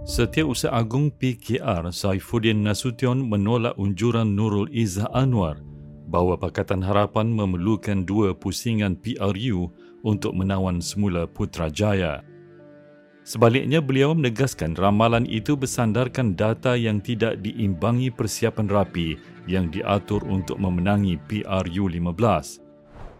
Setiausaha Agung PKR Saifuddin Nasution menolak unjuran Nurul Izzah Anwar bahawa Pakatan Harapan memerlukan dua pusingan PRU untuk menawan semula Putrajaya. Sebaliknya, beliau menegaskan ramalan itu bersandarkan data yang tidak diimbangi persiapan rapi yang diatur untuk memenangi PRU 15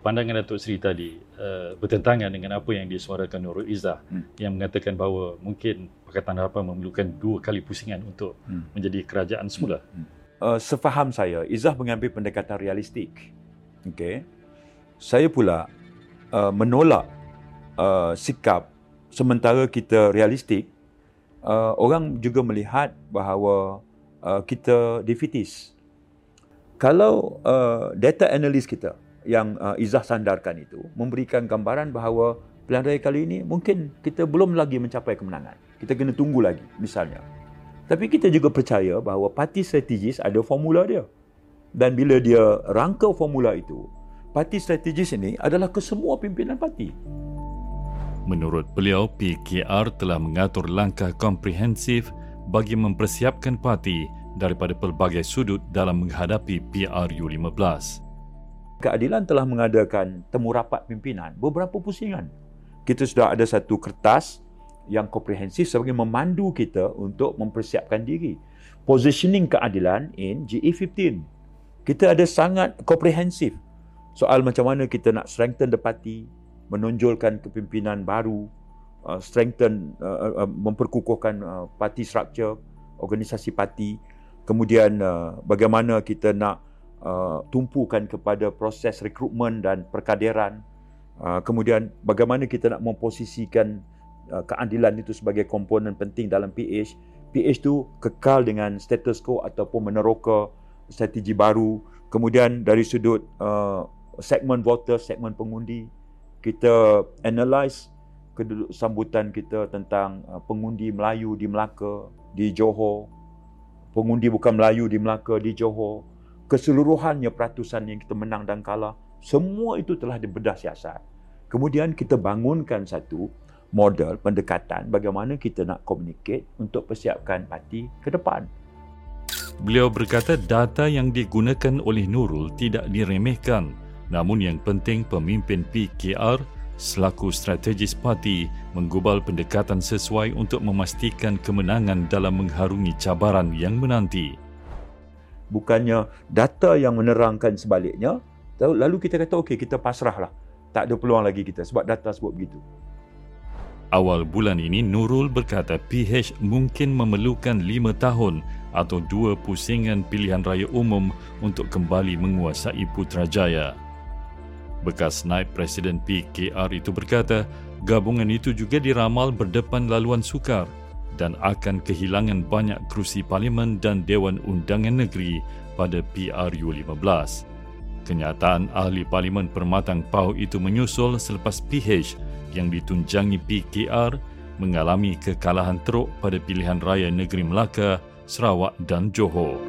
pandangan Datuk Seri tadi uh, bertentangan dengan apa yang disuarakan Nurul Izzah hmm. yang mengatakan bahawa mungkin Pakatan Harapan memerlukan dua kali pusingan untuk hmm. menjadi kerajaan semula. Hmm. Uh, sefaham saya, Izzah mengambil pendekatan realistik. Okay. Saya pula uh, menolak uh, sikap sementara kita realistik, uh, orang juga melihat bahawa uh, kita defeatis. Kalau uh, data analis kita, yang uh, Izzah sandarkan itu memberikan gambaran bahawa pilihan raya kali ini mungkin kita belum lagi mencapai kemenangan. Kita kena tunggu lagi misalnya. Tapi kita juga percaya bahawa parti strategis ada formula dia. Dan bila dia rangka formula itu, parti strategis ini adalah kesemua pimpinan parti. Menurut beliau, PKR telah mengatur langkah komprehensif bagi mempersiapkan parti daripada pelbagai sudut dalam menghadapi PRU 15 keadilan telah mengadakan temu rapat pimpinan beberapa pusingan. Kita sudah ada satu kertas yang komprehensif sebagai memandu kita untuk mempersiapkan diri. Positioning keadilan in GE15. Kita ada sangat komprehensif soal macam mana kita nak strengthen the party, menonjolkan kepimpinan baru, uh, strengthen, uh, uh, memperkukuhkan uh, party structure, organisasi parti, kemudian bagaimana kita nak uh, tumpukan kepada proses rekrutmen dan perkaderan. Uh, kemudian bagaimana kita nak memposisikan uh, keadilan itu sebagai komponen penting dalam PH. PH itu kekal dengan status quo ataupun meneroka strategi baru. Kemudian dari sudut uh, segmen voter, segmen pengundi, kita analyse keduduk sambutan kita tentang uh, pengundi Melayu di Melaka, di Johor, pengundi bukan Melayu di Melaka, di Johor, keseluruhannya peratusan yang kita menang dan kalah, semua itu telah dibedah siasat. Kemudian kita bangunkan satu model pendekatan bagaimana kita nak communicate untuk persiapkan parti ke depan. Beliau berkata data yang digunakan oleh Nurul tidak diremehkan namun yang penting pemimpin PKR selaku strategis parti menggubal pendekatan sesuai untuk memastikan kemenangan dalam mengharungi cabaran yang menanti bukannya data yang menerangkan sebaliknya lalu kita kata okey kita pasrahlah. Tak ada peluang lagi kita sebab data sebut begitu. Awal bulan ini Nurul berkata PH mungkin memerlukan lima tahun atau dua pusingan pilihan raya umum untuk kembali menguasai Putrajaya. Bekas naib Presiden PKR itu berkata gabungan itu juga diramal berdepan laluan sukar dan akan kehilangan banyak kerusi parlimen dan Dewan Undangan Negeri pada PRU 15. Kenyataan ahli parlimen permatang PAU itu menyusul selepas PH yang ditunjangi PKR mengalami kekalahan teruk pada pilihan raya negeri Melaka, Sarawak dan Johor.